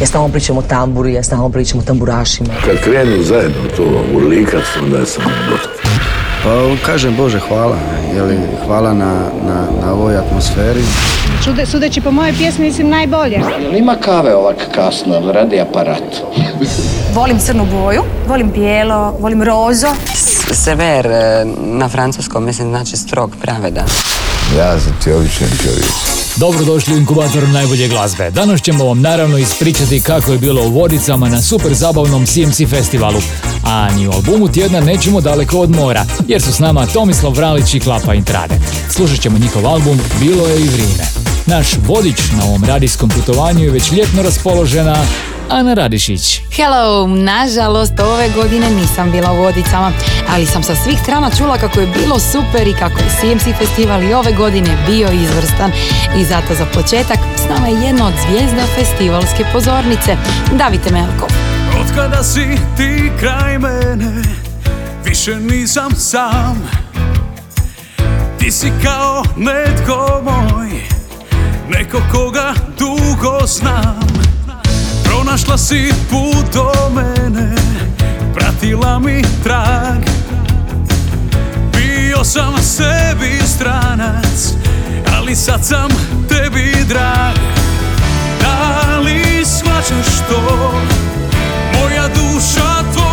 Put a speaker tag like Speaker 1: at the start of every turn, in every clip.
Speaker 1: Ja stalno pričam o tamburi, ja stalno pričam o tamburašima.
Speaker 2: Kad krenu zajedno to urlikat, onda sam gotov.
Speaker 3: Pa kažem Bože hvala, jeli, hvala na, na, na ovoj atmosferi.
Speaker 4: Čude, sudeći po mojoj pjesmi mislim najbolje.
Speaker 5: Ima kave ovak kasno, radi aparat.
Speaker 6: Volim crnu boju, volim bijelo, volim rozo.
Speaker 7: Sever e, na francuskom mislim znači strog, pravedan.
Speaker 2: Ja sam ti običan čovjek.
Speaker 8: Dobrodošli u inkubator najbolje glazbe. Danas ćemo vam naravno ispričati kako je bilo u Vodicama na super zabavnom CMC festivalu. A ni u albumu tjedna nećemo daleko od mora, jer su s nama Tomislav Vralić i Klapa Intrade. Slušat ćemo njihov album Bilo je i vrijeme. Naš vodič na ovom radijskom putovanju je već ljetno raspoložena Ana Radišić.
Speaker 6: Hello, nažalost ove godine nisam bila u Vodicama, ali sam sa svih strana čula kako je bilo super i kako je CMC festival i ove godine bio izvrstan. I zato za početak s nama je jedna od zvijezda festivalske pozornice, Davite Melko.
Speaker 9: Od kada si ti kraj mene, više nisam sam. Ti si kao netko moj, neko koga dugo znam. Pronašla si put do mene, pratila mi trag. Bio sam sebi stranac, ali sad sam tebi drag. Da li shvaćaš to? Moja duša tvoj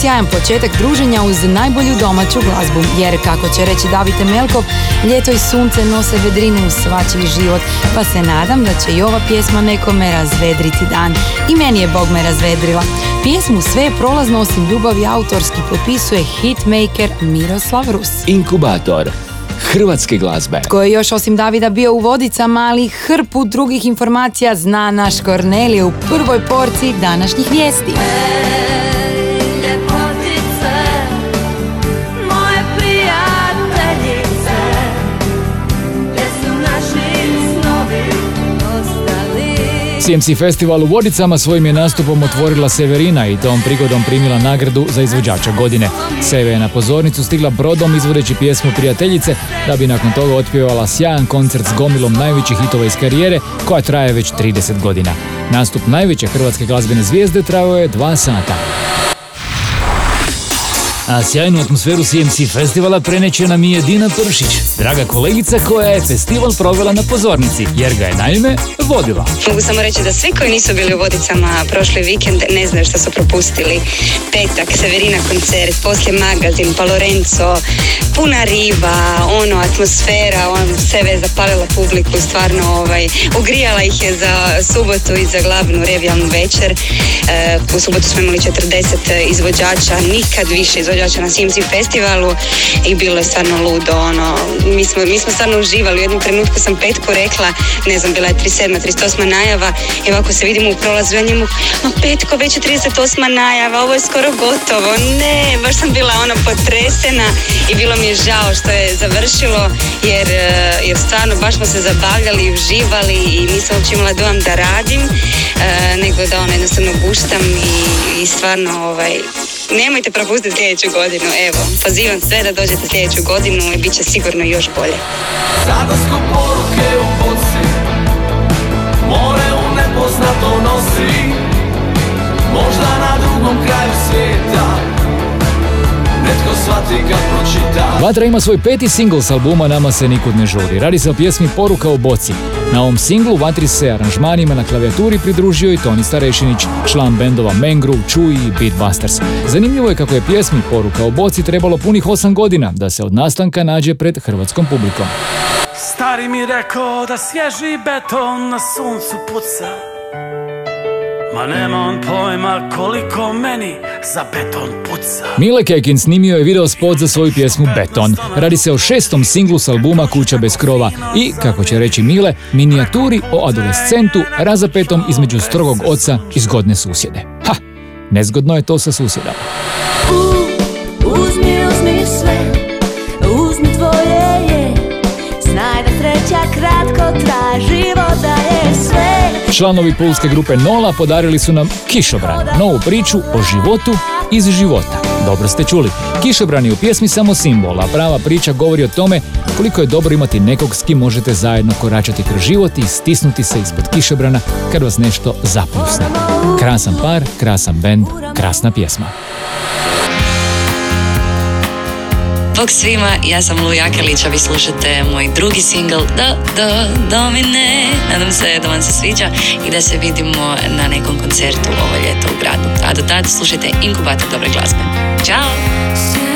Speaker 6: sjajan početak druženja uz najbolju domaću glazbu, jer kako će reći Davite Melkov, ljeto i sunce nose vedrinu u svačiji život, pa se nadam da će i ova pjesma nekome razvedriti dan. I meni je Bog me razvedrila. Pjesmu Sve je prolazno osim ljubavi autorski potpisuje hitmaker Miroslav Rus.
Speaker 8: Inkubator hrvatske glazbe.
Speaker 6: Tko je još osim Davida bio u Vodicama, ali hrpu drugih informacija zna naš Kornelije u prvoj porciji današnjih vijesti.
Speaker 8: CMC festival u Vodicama svojim je nastupom otvorila Severina i tom prigodom primila nagradu za izvođača godine. Seve je na pozornicu stigla brodom izvodeći pjesmu Prijateljice, da bi nakon toga otpjevala sjajan koncert s gomilom najvećih hitova iz karijere, koja traje već 30 godina. Nastup najveće hrvatske glazbene zvijezde trajao je dva sata. A sjajnu atmosferu CMC festivala preneće nam i Edina Pršić, draga kolegica koja je festival provela na pozornici, jer ga je naime vodila.
Speaker 10: Mogu samo reći da svi koji nisu bili u Vodicama prošli vikend ne znaju što su propustili. Petak, Severina koncert, poslije magazin, pa Lorenzo, puna riba, ono, atmosfera, on sebe je zapalila publiku, stvarno ovaj, ugrijala ih je za subotu i za glavnu revijalnu večer. E, u subotu smo imali 40 izvođača, nikad više izvođača na CMC festivalu i bilo je stvarno ludo, ono, mi smo, mi smo stvarno uživali, u jednom trenutku sam petku rekla, ne znam, bila je 37. 38. najava i ovako se vidimo u prolazu, ja njemu, ma petko, već je 38. najava, ovo je skoro gotovo, ne, baš sam bila ono potresena i bilo mi je žao što je završilo, jer, e, jer stvarno baš smo se zabavljali i uživali i nisam uopće imala dojam da radim, e, nego da ono jednostavno guštam i, i stvarno ovaj, nemojte propustiti sljedeću godinu, evo, pozivam sve da dođete sljedeću godinu i bit će sigurno još bolje.
Speaker 9: Zadarsko poruke u boci More u nepoznato nosi Možda na drugom kraju svijeta Netko shvati kad pročita
Speaker 8: Vatra ima svoj peti singl s albuma Nama se nikud ne žuri. Radi se o pjesmi Poruka o boci. Na ovom singlu Vatri se aranžmanima na klavijaturi pridružio i Toni Starešinić, član bendova Mangrove, Chewy i Beatbusters. Zanimljivo je kako je pjesmi Poruka o boci trebalo punih 8 godina da se od nastanka nađe pred hrvatskom publikom.
Speaker 9: Stari mi rekao da svježi beton na suncu puca Ma nema on pojma koliko meni za beton puca
Speaker 8: Mile Kekin snimio je video spot za svoju pjesmu Beton. Radi se o šestom singlu s albuma Kuća bez krova i, kako će reći Mile, minijaturi o adolescentu razapetom između strogog oca i zgodne susjede. Ha! Nezgodno je to sa susjedama.
Speaker 11: Uzmi, uzmi sve, uzmi tvoje je Znaj da kratko traži, voda je sve
Speaker 8: Članovi pulske grupe Nola podarili su nam Kišobran, novu priču o životu iz života. Dobro ste čuli. Kišobran je u pjesmi samo simbol, a prava priča govori o tome koliko je dobro imati nekog s kim možete zajedno koračati kroz život i stisnuti se ispod kišobrana kad vas nešto zapljusne. Krasan par, krasan bend, krasna pjesma.
Speaker 10: Bog svima, ja sam Lu Jakelić, a vi slušate moj drugi singl Do, do, domine. Nadam se da vam se sviđa i da se vidimo na nekom koncertu ovo ljeto u gradu. A do tada slušajte Inkubator dobre glazbe. Ćao!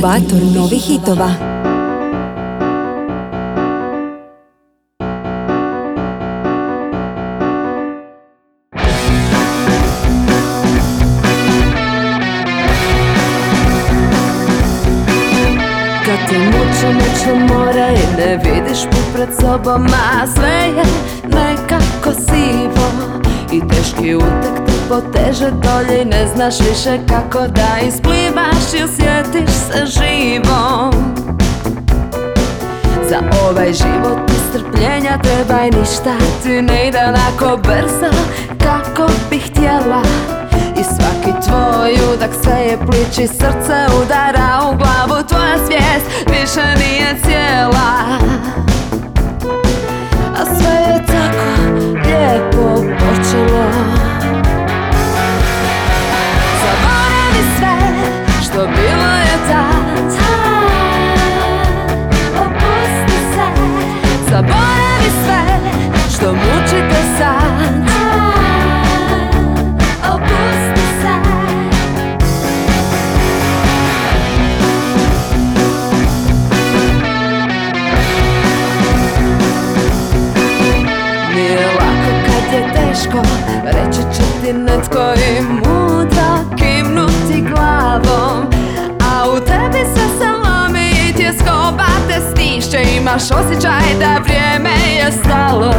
Speaker 6: Inkubator novih hitova.
Speaker 11: Kad te muče, muče more i ne vidiš pred sobom A sve je nekako sivo I teški utek te poteže dolje I ne znaš više kako da isplivaš I osjetiš se živom Za ovaj život i strpljenja treba i ništa. Ti ne ide onako brzo kako bih htjela. I svaki tvoj udak sve je pliči Srce udara u glavu. Tvoja svijest više nije cijela. A sve je tako lijepo počelo bilo je tad Opusti se Zaboravi Imaš osjećaj da vrijeme je stalo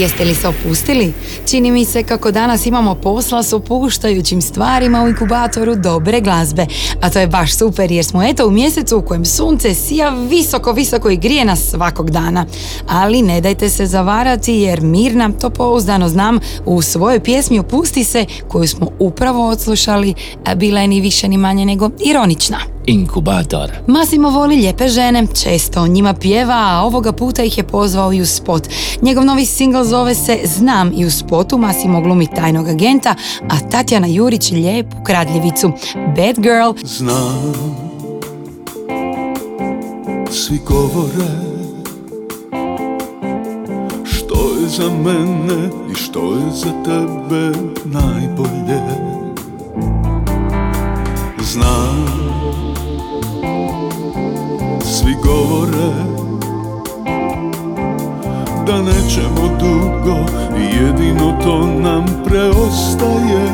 Speaker 6: Jeste li se opustili? Čini mi se kako danas imamo posla s opuštajućim stvarima u inkubatoru dobre glazbe. A to je baš super jer smo eto u mjesecu u kojem sunce sija visoko, visoko i grije nas svakog dana. Ali ne dajte se zavarati jer Mirna, to pouzdano znam, u svojoj pjesmi Opusti se, koju smo upravo odslušali, bila je ni više ni manje nego ironična.
Speaker 8: Inkubator.
Speaker 6: Masimo voli lijepe žene, često o njima pjeva, a ovoga puta ih je pozvao i u spot. Njegov novi singl zove se Znam i u spotu Masimo glumi tajnog agenta, a Tatjana Jurić lijepu kradljivicu. Bad Girl
Speaker 12: Znam Svi govore Što je za mene i što je za tebe najbolje Znam da nećemo dugo Jedino to nam preostaje.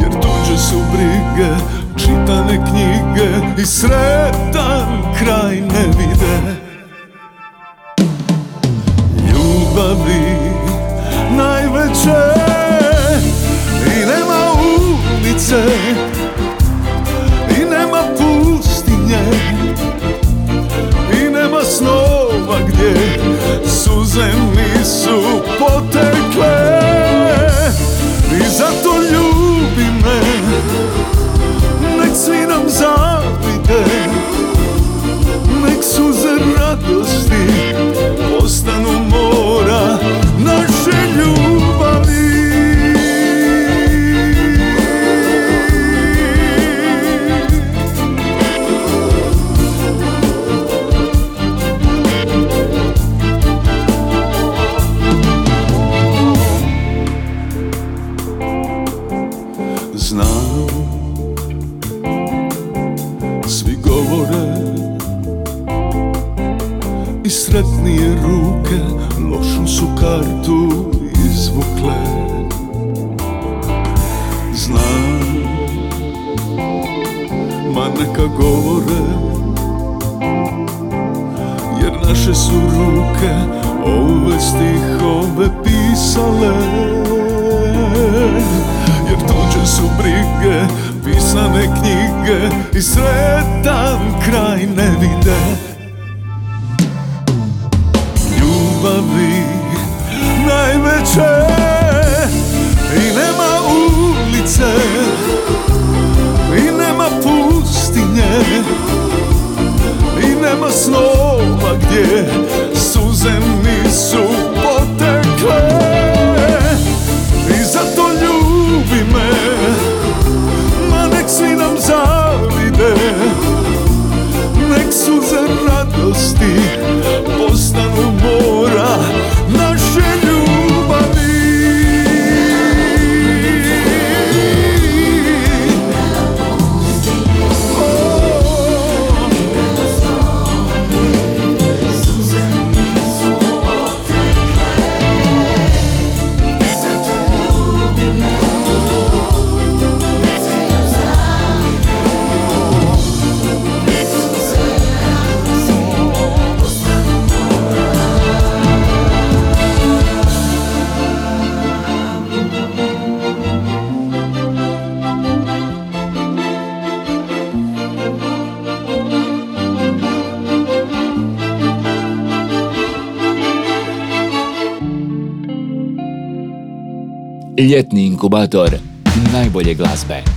Speaker 12: Jer tuđe su brige, čitane knjige I sretan kraj ne vide. Ljubavi najveće I nema ulice I nema pustinje I nema snova gdje Suze mi su potekle. I zato ljubi me Nek svi nam zavljaju
Speaker 8: ljetni inkubator najbolje glazbe.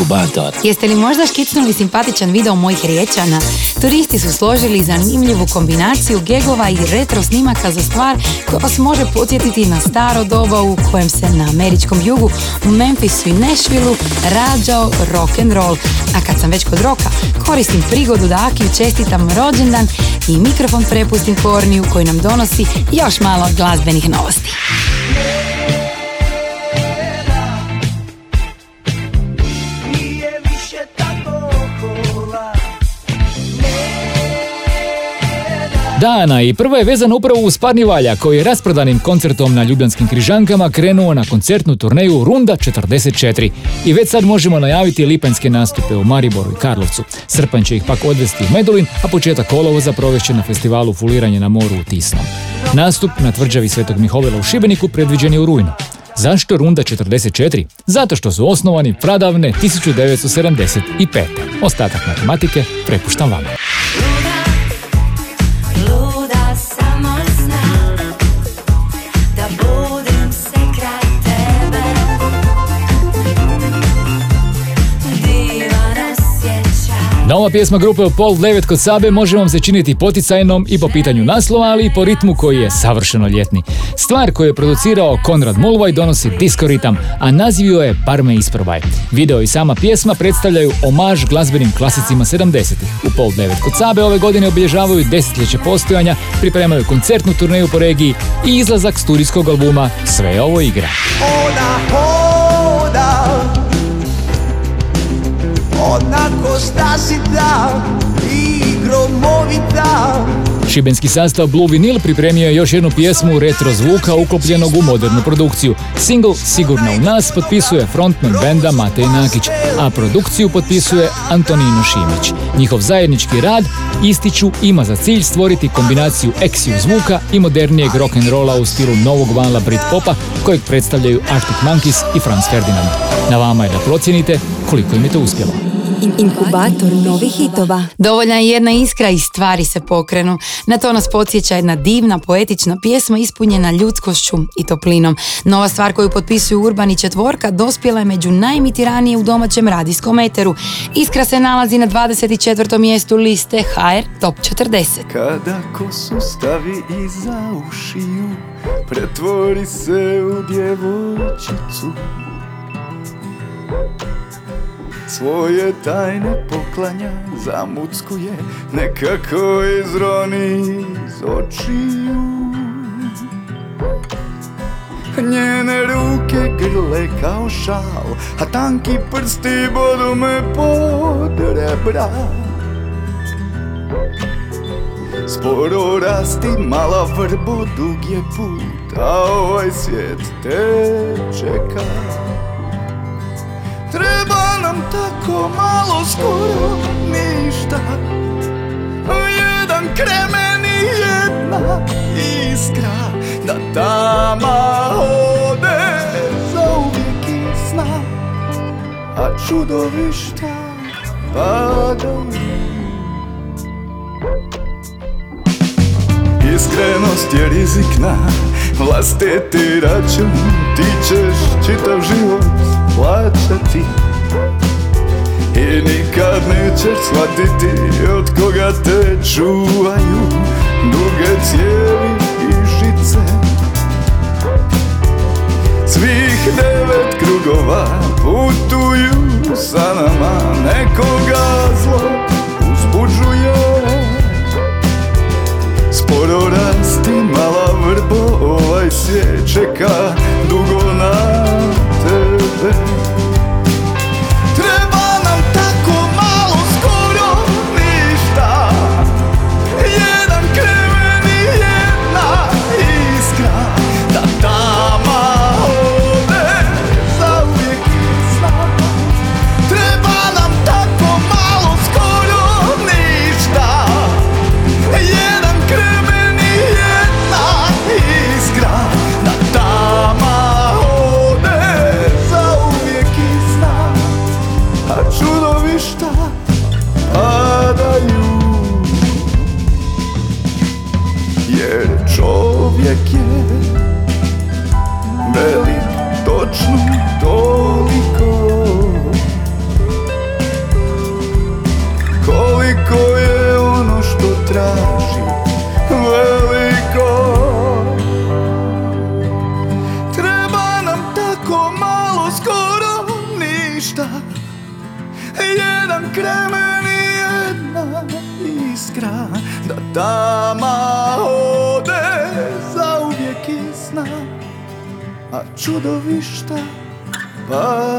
Speaker 2: Inkubator.
Speaker 6: Jeste li možda škicnuli simpatičan video mojih riječana? Turisti su složili zanimljivu kombinaciju gegova i retro snimaka za stvar koja vas može podsjetiti na staro doba u kojem se na američkom jugu u Memphisu i Nashvilleu rađao rock and roll. A kad sam već kod roka, koristim prigodu da Akiju čestitam rođendan i mikrofon prepustim Korniju koji nam donosi još malo glazbenih novosti.
Speaker 8: Dana i prva je vezana upravo uz Parni Valja koji je rasprodanim koncertom na Ljubljanskim križankama krenuo na koncertnu turneju Runda 44 i već sad možemo najaviti lipanjske nastupe u Mariboru i Karlovcu. Srpanj će ih pak odvesti u Medulin, a početak kolovoza provešće na festivalu Fuliranje na moru u Tisnom. Nastup na tvrđavi Svetog Mihovila u Šibeniku predviđen je u rujnu. Zašto Runda 44? Zato što su osnovani pradavne 1975. Ostatak matematike prepuštam vama. Nova pjesma grupe pol devet kod Sabe može vam se činiti poticajnom i po pitanju naslova, ali i po ritmu koji je savršeno ljetni. Stvar koju je producirao Konrad Mulvaj donosi disco ritam, a naziv joj je Parme isprobaj. Video i sama pjesma predstavljaju omaž glazbenim klasicima 70-ih. U pol devet kod Sabe ove godine obilježavaju desetljeće postojanja, pripremaju koncertnu turneju po regiji i izlazak studijskog albuma Sve ovo igra. Šibenski sastav Blue Vinyl pripremio je još jednu pjesmu retro zvuka uklopljenog u modernu produkciju. Single Sigurno u nas potpisuje frontman benda Matej Nakić, a produkciju potpisuje Antonino Šimić. Njihov zajednički rad ističu ima za cilj stvoriti kombinaciju eksiju zvuka i modernijeg rock'n'rolla u stilu novog vala Britpopa kojeg predstavljaju Arctic Monkeys i Franz Ferdinand. Na vama je da procijenite koliko im je to uspjelo.
Speaker 6: Inkubator novih hitova. Dovoljna je jedna iskra i stvari se pokrenu. Na to nas podsjeća jedna divna, poetična pjesma ispunjena ljudskošću i toplinom. Nova stvar koju potpisuju Urbani četvorka dospjela je među najmitiranije u domaćem radijskom eteru. Iskra se nalazi na 24. mjestu liste HR Top 40.
Speaker 12: Kada kosu stavi iza ušiju Pretvori se u djevojčicu Svoje tajne poklanja zamuckuje Nekako izroni iz očiju Njene ruke grle kao šal A tanki prsti bodu me pod rebra Sporo rasti mala vrbo, dug je put, a ovaj svijet te čeka. Treba nam tako malo skoro ništa, jedan kremen i jedna iskra, da tama ode za uvijek sna, a čudovišta padaju. Iskrenost je rizik na vlastiti račun. Ti ćeš čitav život plaćati. I nikad nećeš shvatiti od koga te čuvaju Duge cijevi i žice. Svih devet krugova putuju sa nama Nekoga zlo uzbuđuje. Sporo rasti mala vrbo, ovaj svijet čeka dugo na tebe čudovišta padaju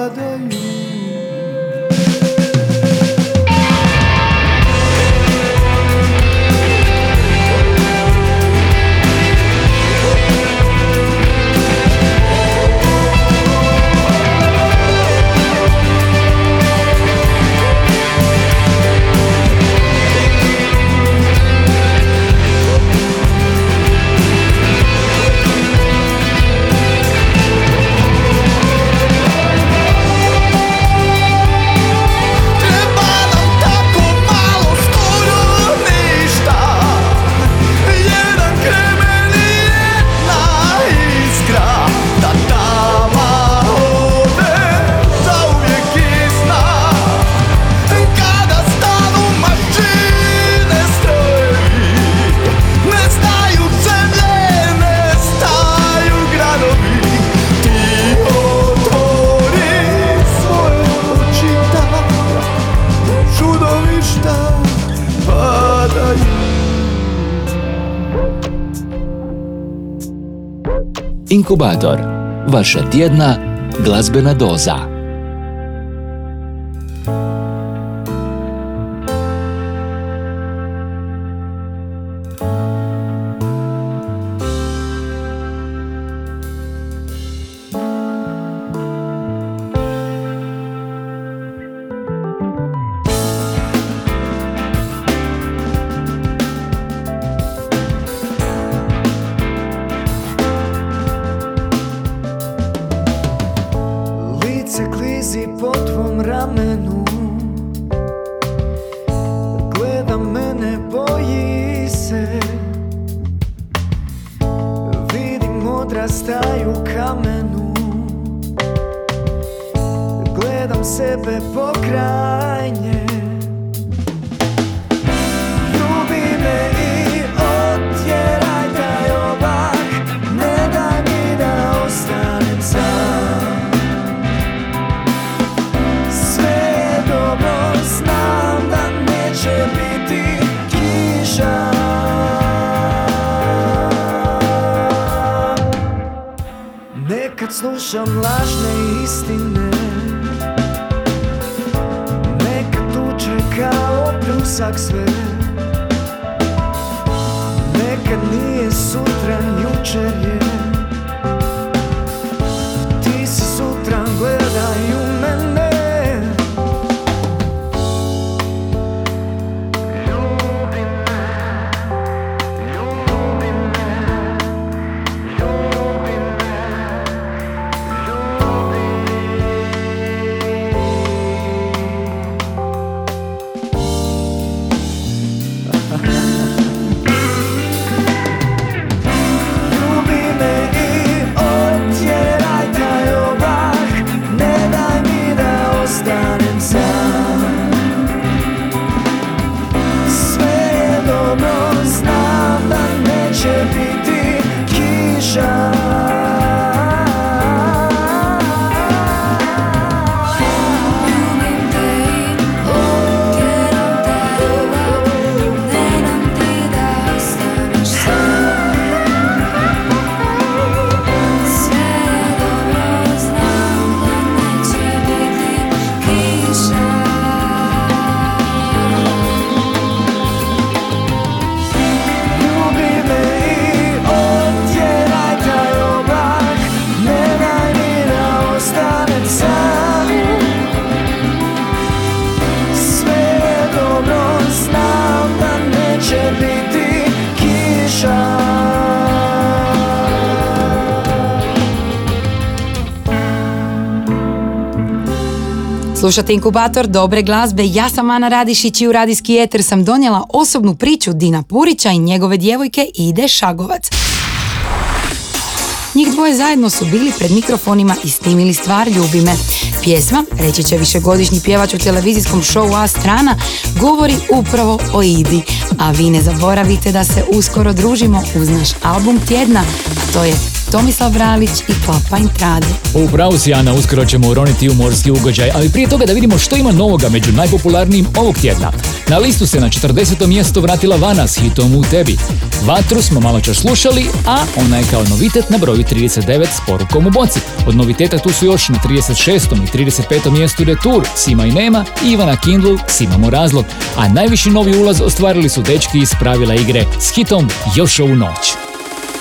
Speaker 13: Inkubator, vaša tjedna glazbena doza.
Speaker 6: Slušate inkubator dobre glazbe, ja sam Ana Radišić i u radijski eter sam donijela osobnu priču Dina Purića i njegove djevojke Ide Šagovac. Njih dvoje zajedno su bili pred mikrofonima i snimili stvar Ljubi me. Pjesma, reći će višegodišnji pjevač u televizijskom šovu A strana, govori upravo o Idi, A vi ne zaboravite da se uskoro družimo uz naš album tjedna, a to je Tomislav Bralić i Klapa Intrade.
Speaker 8: U pravu si, Ana, uskoro ćemo uroniti u morski ugođaj, ali prije toga da vidimo što ima novoga među najpopularnijim ovog tjedna. Na listu se na 40. mjesto vratila Vana s hitom U tebi. Vatru smo malo čas slušali, a ona je kao novitet na broju 39 s porukom u boci. Od noviteta tu su još na 36. i 35. mjestu Retur, Sima i Nema i Ivana Kindlu s Imamo razlog. A najviši novi ulaz ostvarili su dečki iz pravila igre s hitom Još ovu noć.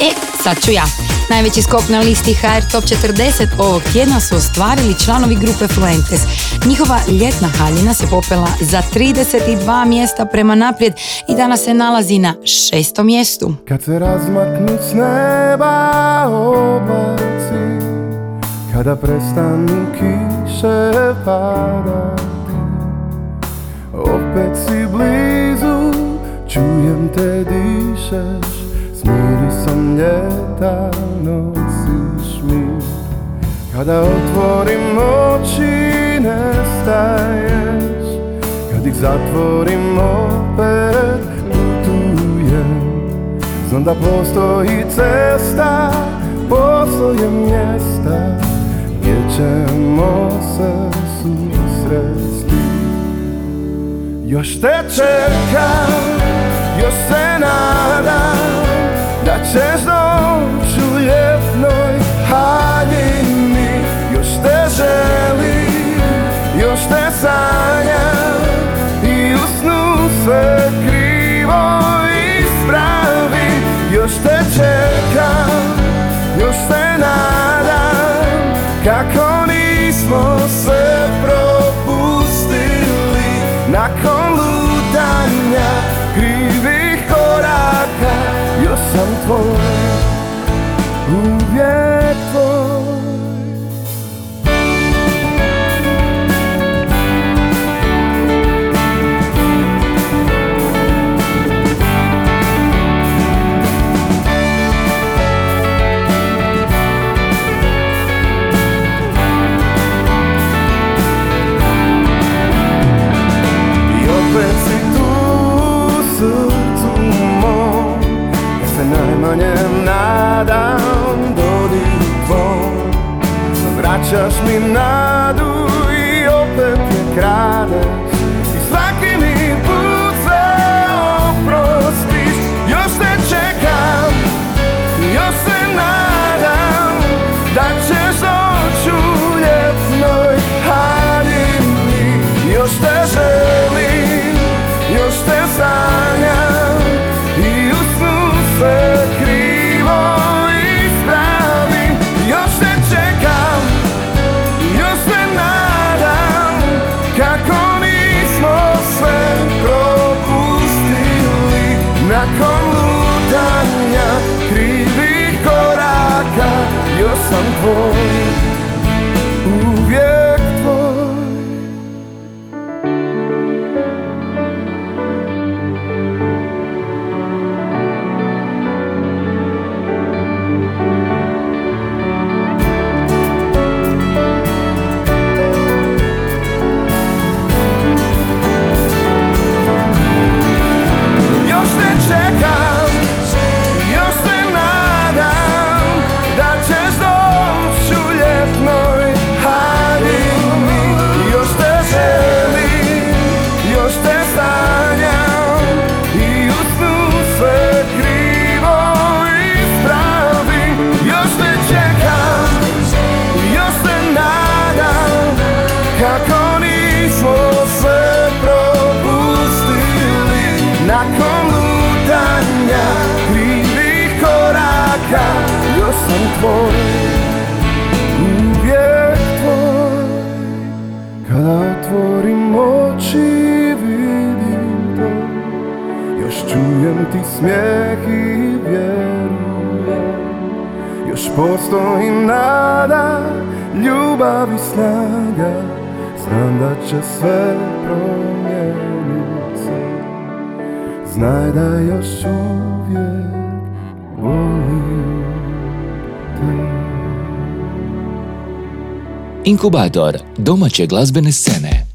Speaker 6: E, sad ću ja. Najveći skok na listi HR Top 40 ovog tjedna su ostvarili članovi grupe Fuentes. Njihova ljetna haljina se popela za 32 mjesta prema naprijed i danas se nalazi na šestom mjestu.
Speaker 14: Kad se razmaknu s neba oblaci Kada prestanu kiše padati Opet si blizu, čujem te dišeš S mirisom ljeta nosiš mi Kada otvorim oči nestaješ. Kad ih zatvorim opet putujem. Znam da postoji cesta, postoje mjesta Gdje ćemo se susresti. Još te čekam, još se nadam Da ćeš doći u ljetnoj haljini Još te želim, još te sanjam. I u snu sve krivo ispravim Još te čekam, još se nadam. Kako nismo se sam loves me now.
Speaker 15: Inkubator domaće glazbene scene.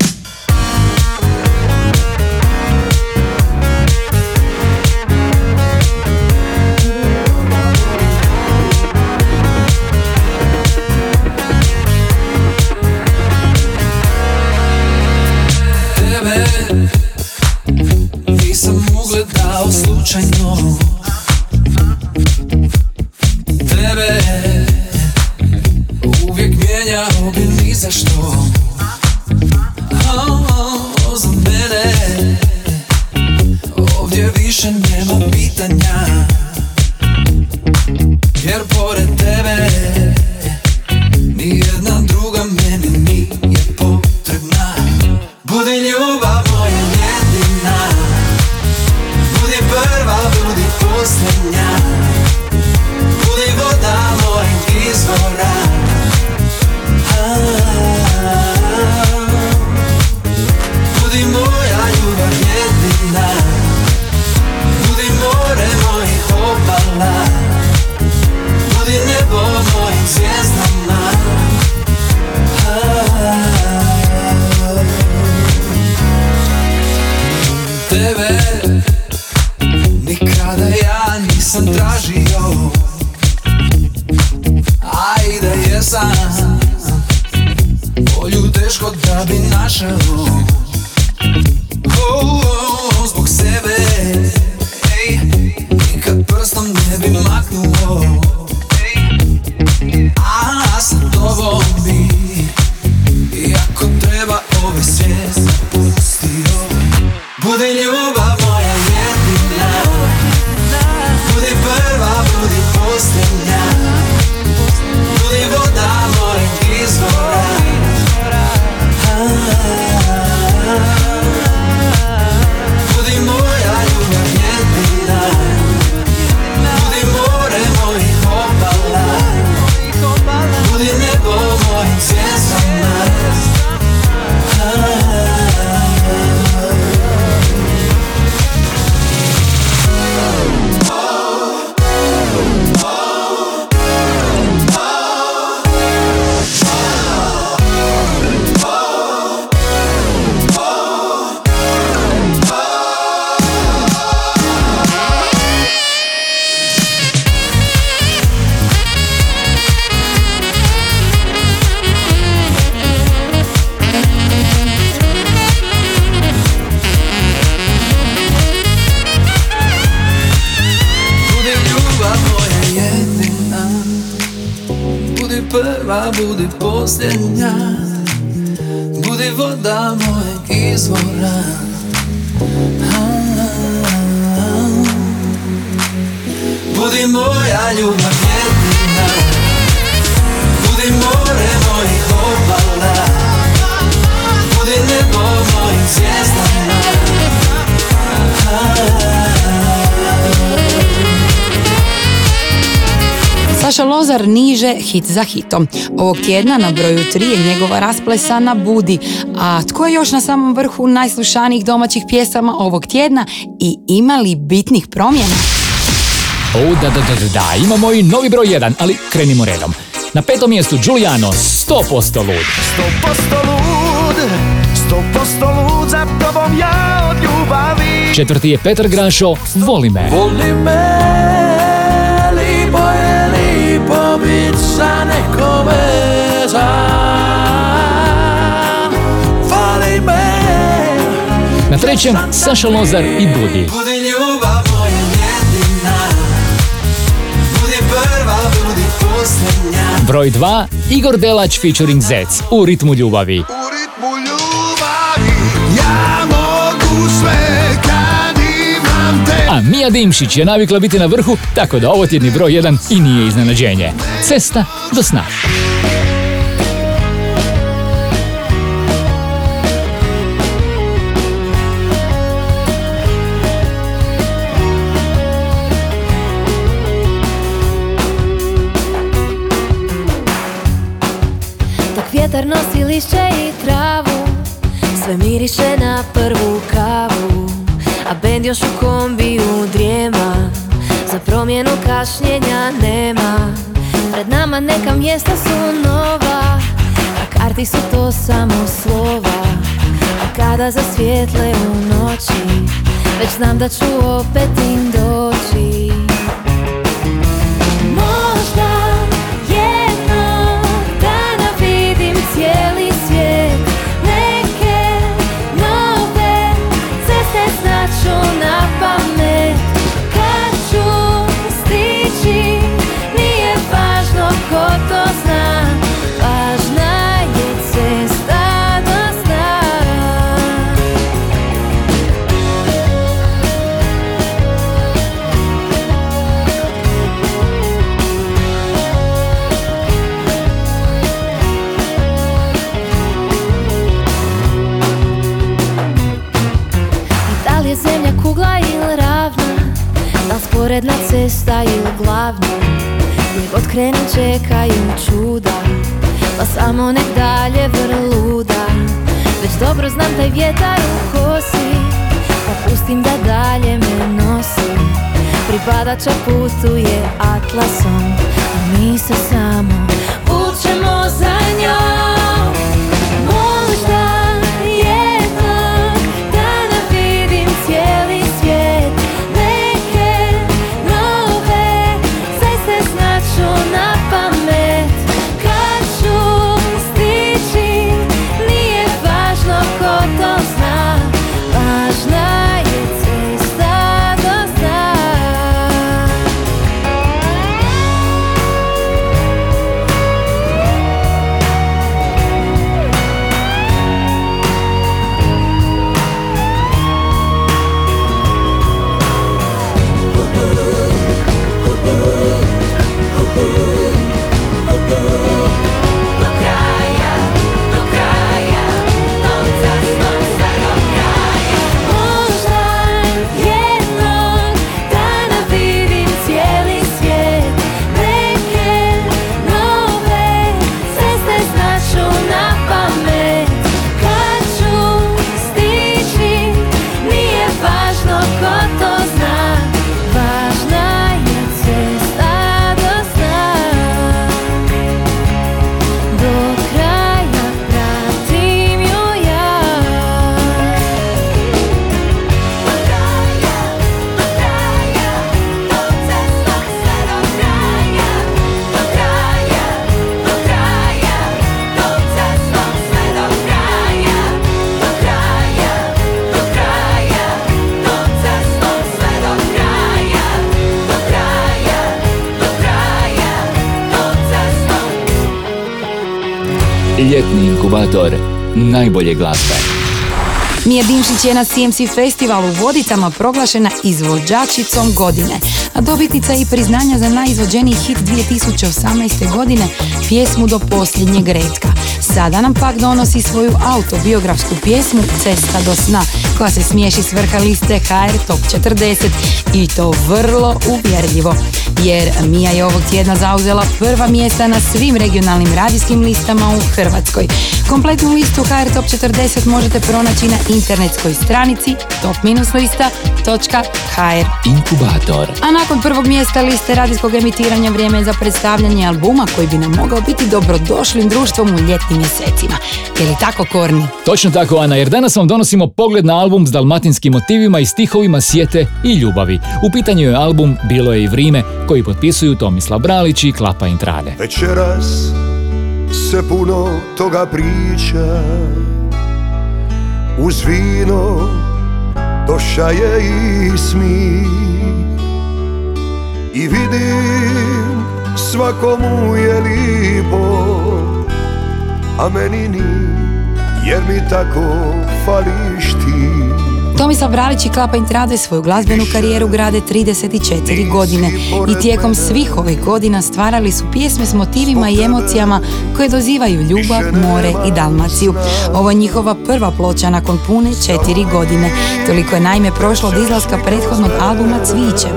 Speaker 10: Bi ni za
Speaker 6: hitom. Ovog tjedna na broju 3 je njegova rasplesana Budi. A tko je još na samom vrhu najslušanijih domaćih pjesama ovog tjedna i ima li bitnih promjena?
Speaker 8: O, da, da, da, da, da, imamo i novi broj 1, ali krenimo redom. Na petom mjestu Giuliano, 100% lud.
Speaker 13: Sto posto lud, sto posto lud za tobom ja od ljubavi
Speaker 8: Četvrti je Petar Grašo, Voli me.
Speaker 13: Voli me, bit sa nekom vezan Voli me
Speaker 8: Na trećem Saša Lozar i Budi.
Speaker 10: Budi ljubav moja jedina Budi prva, budi posljednja
Speaker 8: Broj 2, Igor Delać featuring Zec u ritmu ljubavi. Mija Dimšić je navikla biti na vrhu, tako da ovo tjedni broj 1 i nije iznenađenje. Cesta do sna.
Speaker 11: Vjetar nosi lišće i travu Sve miriše na prvu kavu A bend još u drijema Za promjenu kašnjenja nema. Pred nama neka mjesta su nova A karti su to samo slova. A kada zasvijetle u noći Već znam da ću opet im doći Krenem čekaju čuda Pa samo nek dalje vrluda Već dobro znam taj vjetar u kosi Pa pustim da dalje me nosi. Pripadača putuje atlasom A mi se samo
Speaker 15: najbolje glazbe.
Speaker 6: Mija Dimšić je na CMC festivalu u Vodicama proglašena izvođačicom godine, a dobitnica i priznanja za najizvođeniji hit 2018. godine, pjesmu do posljednjeg redka. Sada nam pak donosi svoju autobiografsku pjesmu Cesta do sna, koja se smiješi s vrha liste HR Top 40 i to vrlo uvjerljivo. Jer Mija je ovog tjedna zauzela prva mjesta na svim regionalnim radijskim listama u Hrvatskoj. Kompletnu listu HR Top 40 možete pronaći na internetskoj stranici top-lista.hr.
Speaker 15: Inkubator.
Speaker 6: A nakon prvog mjesta liste radijskog emitiranja vrijeme je za predstavljanje albuma koji bi nam mogao biti dobrodošlim društvom u ljetnim mjesecima. Je li tako, Korni?
Speaker 8: Točno tako, Ana, jer danas vam donosimo pogled na album s dalmatinskim motivima i stihovima sjete i ljubavi. U pitanju je album Bilo je i vrime, koji potpisuju Tomislav Bralić i Klapa Intrade.
Speaker 14: Večeras se puno toga priča Uz vino doša je i smih I vidim svakomu je lipo A meni ni, jer mi tako fališ ti
Speaker 6: Tomislav Bralić i Klapa Intrade svoju glazbenu karijeru grade 34 godine i tijekom svih ovih godina stvarali su pjesme s motivima i emocijama koje dozivaju ljubav, more i Dalmaciju. Ovo je njihova prva ploča nakon pune četiri godine. Toliko je naime prošlo od izlaska prethodnog albuma Cviće.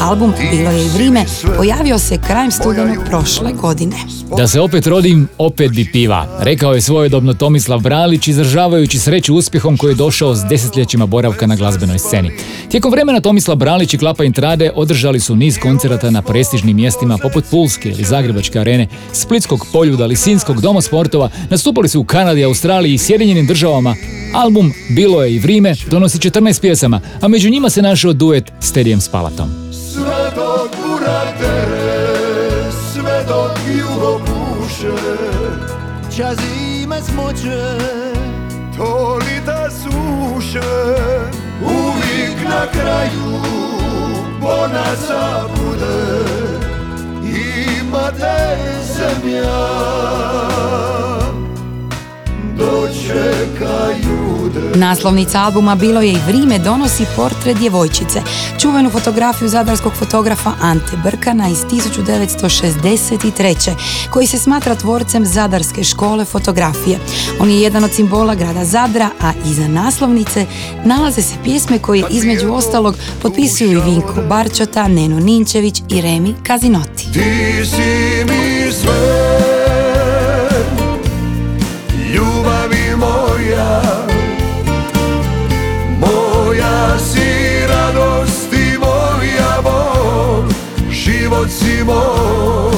Speaker 6: Album Bilo je i vrime pojavio se krajem studenog prošle godine.
Speaker 8: Da se opet rodim, opet bi piva, rekao je svojedobno Tomislav Bralić izražavajući sreću uspjehom koji je došao s desetljećima boravka na glazbenoj sceni. Tijekom vremena Tomislav Bralić i Klapa Intrade održali su niz koncerata na prestižnim mjestima poput Pulske ili Zagrebačke arene, Splitskog poljuda, Lisinskog doma sportova, nastupali su u Kanadi, Australiji i Sjedinjenim državama. Album Bilo je i vrime donosi 14 pjesama, a među njima se našao duet s Tedijem Spalatom.
Speaker 14: Sve dok bura tere, sve dok jugo puše Ča zime smoće, kraju bonasa bude Ima te zemlja, dočekaju
Speaker 6: Naslovnica albuma bilo je i Vrime donosi portret djevojčice, čuvenu fotografiju zadarskog fotografa Ante Brkana iz 1963. koji se smatra tvorcem Zadarske škole fotografije. On je jedan od simbola grada Zadra, a iza naslovnice nalaze se pjesme koje između ostalog potpisuju i Vinko Barčota, Neno Ninčević i Remi Kazinoti.
Speaker 16: Ti si mi sve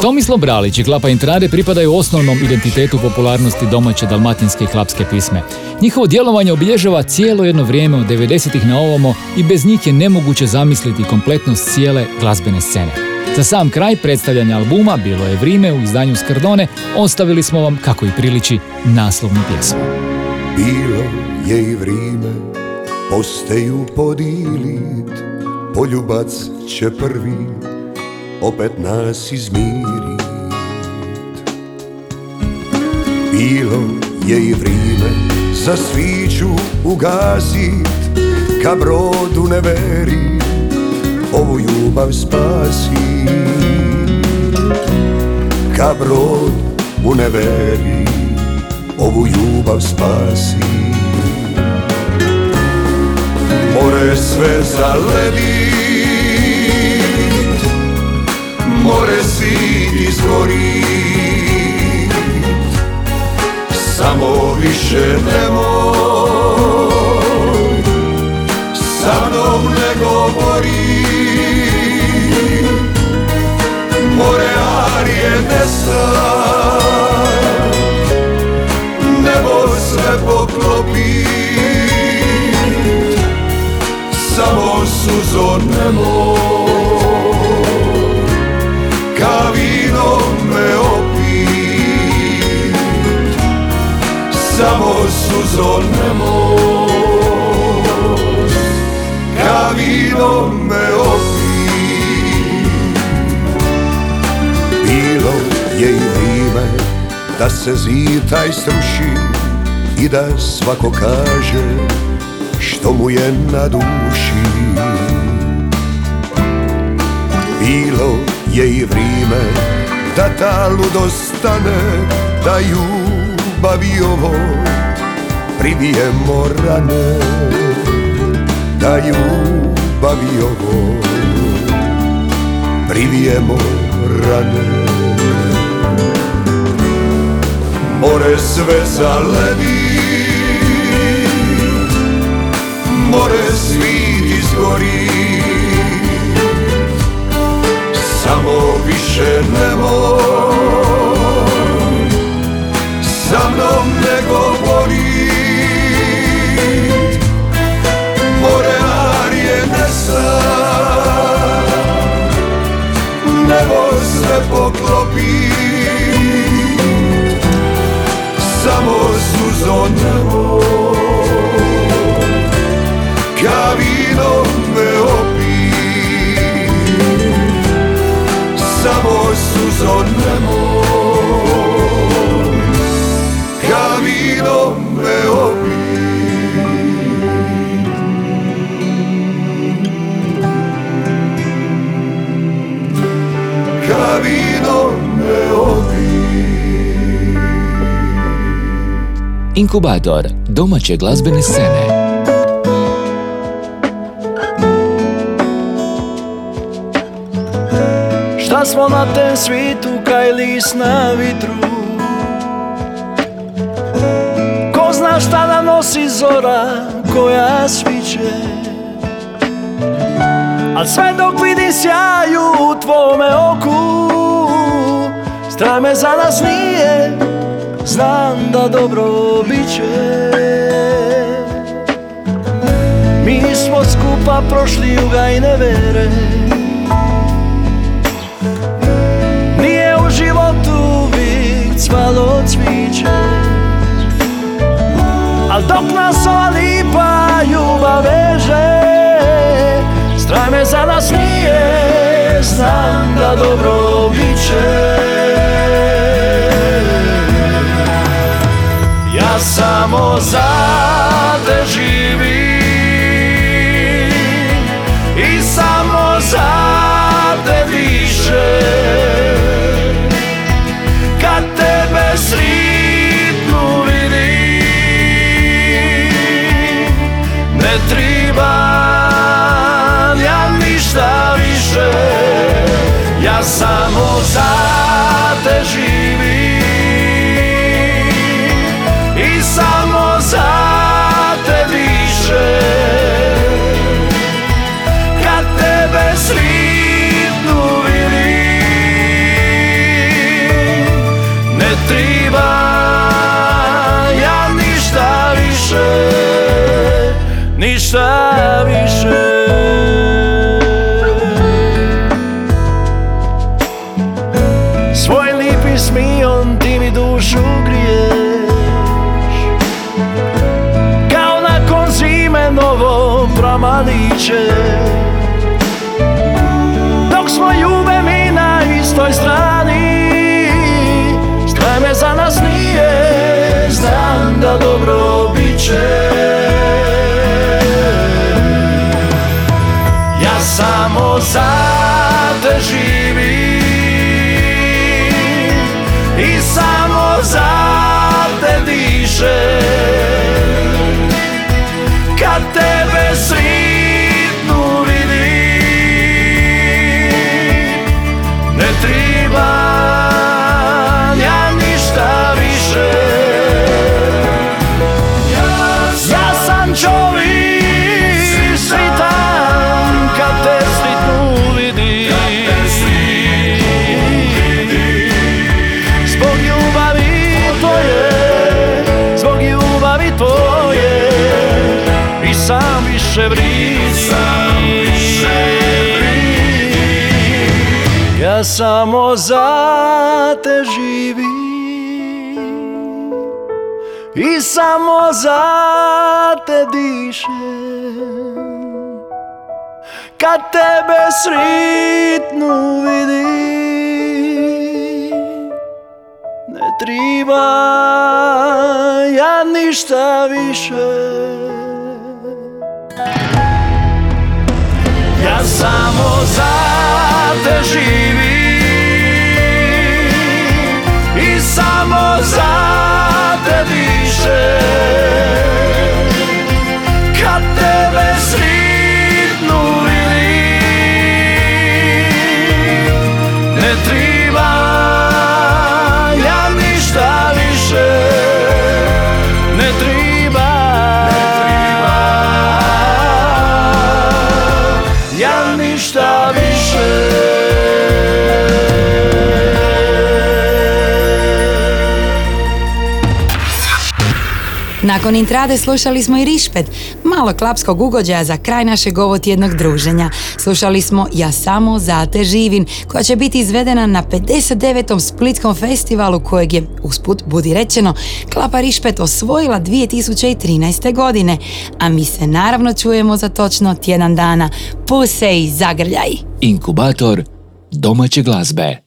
Speaker 8: Tomislav Bralić i Klapa Intrade pripadaju osnovnom identitetu popularnosti domaće dalmatinske i klapske pisme. Njihovo djelovanje obilježava cijelo jedno vrijeme od 90-ih na ovamo i bez njih je nemoguće zamisliti kompletnost cijele glazbene scene. Za sam kraj predstavljanja albuma Bilo je vrime u izdanju Skardone ostavili smo vam, kako i priliči, naslovnu pjesmu.
Speaker 16: Bilo je i vrime Posteju podilit Poljubac će prvi Opet nas izmirit. Bilo je i vrime Za sviću ugasit Ka brodu ne veri Ovu ljubav spasi Ka brod u neveri ovu ljubav spasi More sve zaledit More si izgorit Samo više nemoj Sa mnom ne govori. More arije nestaj nebo sve poklopi. Samo suzo nemoj Ka vino me opit Bilo je i vrime da se zid taj sruši i da svako kaže što mu je na duši. Bilo je i vrime da ta ludost stane, da ljubavi ovo pribijemo rane, da ljubavi ovo pribijemo rane. More sve zaledi More svit izgori. Samo više nemoj Sa mnom ne govori nesa Nebo sve poklopi samo suzo nemoj
Speaker 15: Inkubator domaće glazbene scene.
Speaker 13: Šta smo na tem svitu kaj lis na vitru Ko zna šta da nosi zora koja sviće Al sve dok vidim sjaju u tvome oku Strah me za nas nije Znam da dobro bit će Mi smo skupa prošli juga i nevere. Nije u životu uvijek cvalo cviće. Al dok nas ova lipa ljubav veže Strah me za nas nije. Znam da dobro bit će samo za Ništa samo za te živim I samo za te dišem. Kad tebe više vridim Ja samo za te živim I samo za te dišem Kad tebe sritnu vidim Ne treba ja ništa više Ja samo za te živim
Speaker 6: Nakon intrade slušali smo i Rišpet, malo klapskog ugođaja za kraj našeg ovotjednog druženja. Slušali smo Ja samo za te živin, koja će biti izvedena na 59. Splitskom festivalu kojeg je, usput budi rečeno, Klapa Rišpet osvojila 2013. godine. A mi se naravno čujemo za točno tjedan dana. Puse i zagrljaj!
Speaker 15: Inkubator domaće glazbe.